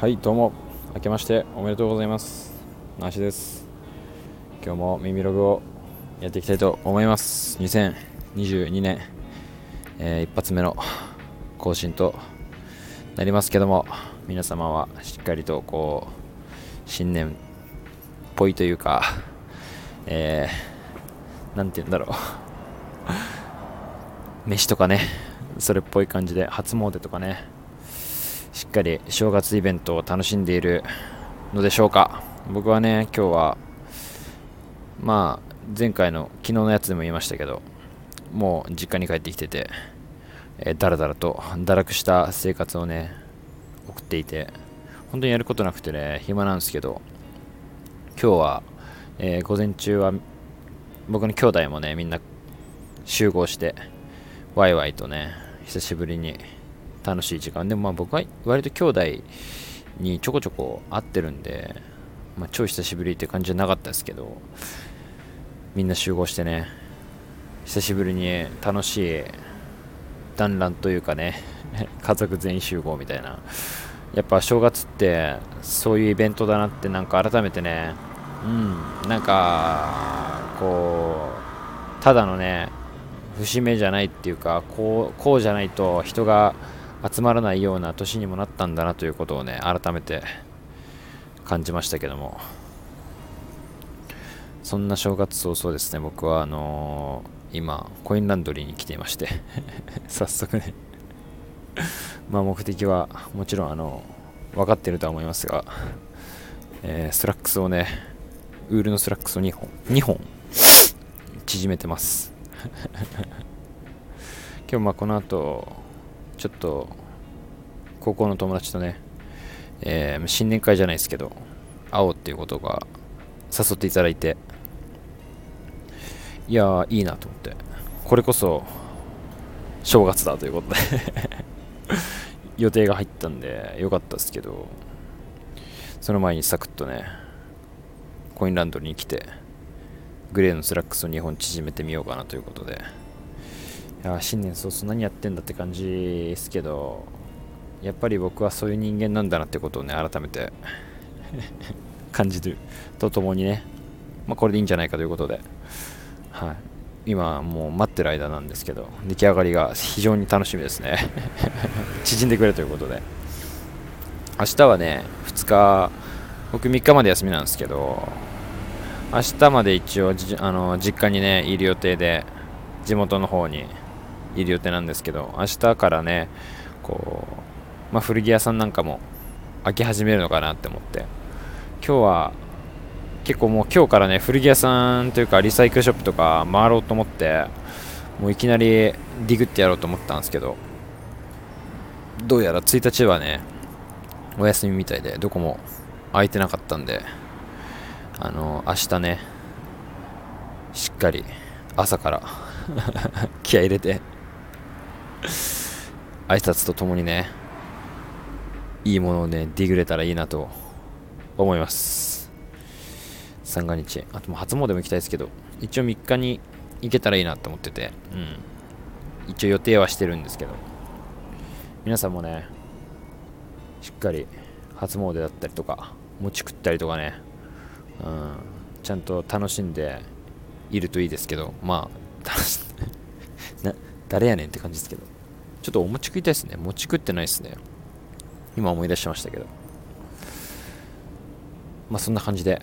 はいどうも。明けましておめでとうございます。なしです。今日も耳ログをやっていきたいと思います。2022年、えー、一発目の更新となりますけども皆様はしっかりとこう新年っぽいというかえー、なんて言うんだろう。飯とかねそれっぽい感じで初詣とかねしっかり正月イベントを楽しんでいるのでしょうか。僕はね今日はまあ前回の昨日のやつでも言いましたけどもう実家に帰ってきてて、えー、だらだらと堕落した生活をね送っていて本当にやることなくてね暇なんですけど今日は、えー、午前中は僕の兄弟もねみんな集合してワイワイとね久しぶりに楽しい時間。でもまあ僕は割と兄弟にちょこちょこ会ってるんで、まあ、超久しぶりって感じじゃなかったですけどみんな集合してね久しぶりに楽しい団らんというかね 家族全員集合みたいな。やっぱ正月ってそういうイベントだなってなんか改めてねうんなんかこうただのね節目じゃないっていうかこうこうじゃないと人が集まらないような年にもなったんだなということをね改めて感じましたけども。そんな正月早々ですね僕はあのー、今コインランドリーに来ていまして 早速ね。まあ目的はもちろんあの分かってるとは思いますが、えー、スラックスをねウールのスラックスを2本2本縮めてます。今日まあこの後ちょっと高校の友達とね、えー、新年会じゃないですけど会おうっていうことが誘っていただいていやーいいなと思ってこれこそ正月だということで 予定が入ったんでよかったですけどその前にサクッとねコインランドリーに来てグレーのスラックスを2本縮めてみようかなということでいや新年早々何やってんだって感じですけどやっぱり僕はそういう人間なんだなってことをね改めて 感じるとともにね、まあ、これでいいんじゃないかということで、はい、今もう待ってる間なんですけど出来上がりが非常に楽しみですね。縮んでくれということで。明日はね2日僕3日まで休みなんですけど明日まで一応あの実家にねいる予定で地元の方にいる予定なんですけど明日からねこう、まあ、古着屋さんなんかも開き始めるのかなって思って。今日は結構もう今日からね古着屋さんというかリサイクルショップとか回ろうと思ってもういきなりディグってやろうと思ったんですけどどうやら1日はねお休みみたいでどこも空いてなかったんであの明日ねしっかり朝から 気合入れて 挨拶とともにねいいものをねディグれたらいいなと思います。三が日。あともう初詣も行きたいですけど一応3日に行けたらいいなと思っててうん。一応予定はしてるんですけど。皆さんもねしっかり初詣だったりとか餅食ったりとかねうん。ちゃんと楽しんでいるといいですけどまあ 誰やねんって感じですけど。ちょっとお餅食いたいですね。餅食ってないですね。今思い出しましたけど。まあそんな感じで。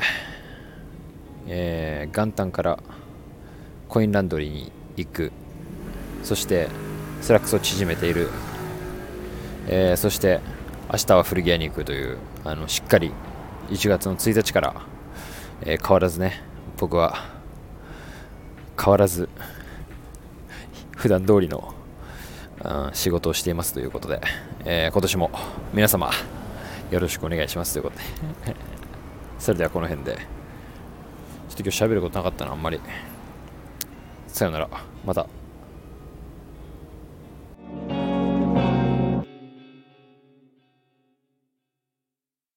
えー、元旦からコインランドリーに行く。そしてスラックスを縮めている、えー、そして明日は古着屋に行くというあのしっかり1月の1日から、えー、変わらずね僕は変わらず 普段通りの、仕事をしていますということで、えー、今年も皆様よろしくお願いしますということで。それではこの辺で。ちょっと今日喋ることなかったなあんまり。さよなら。また。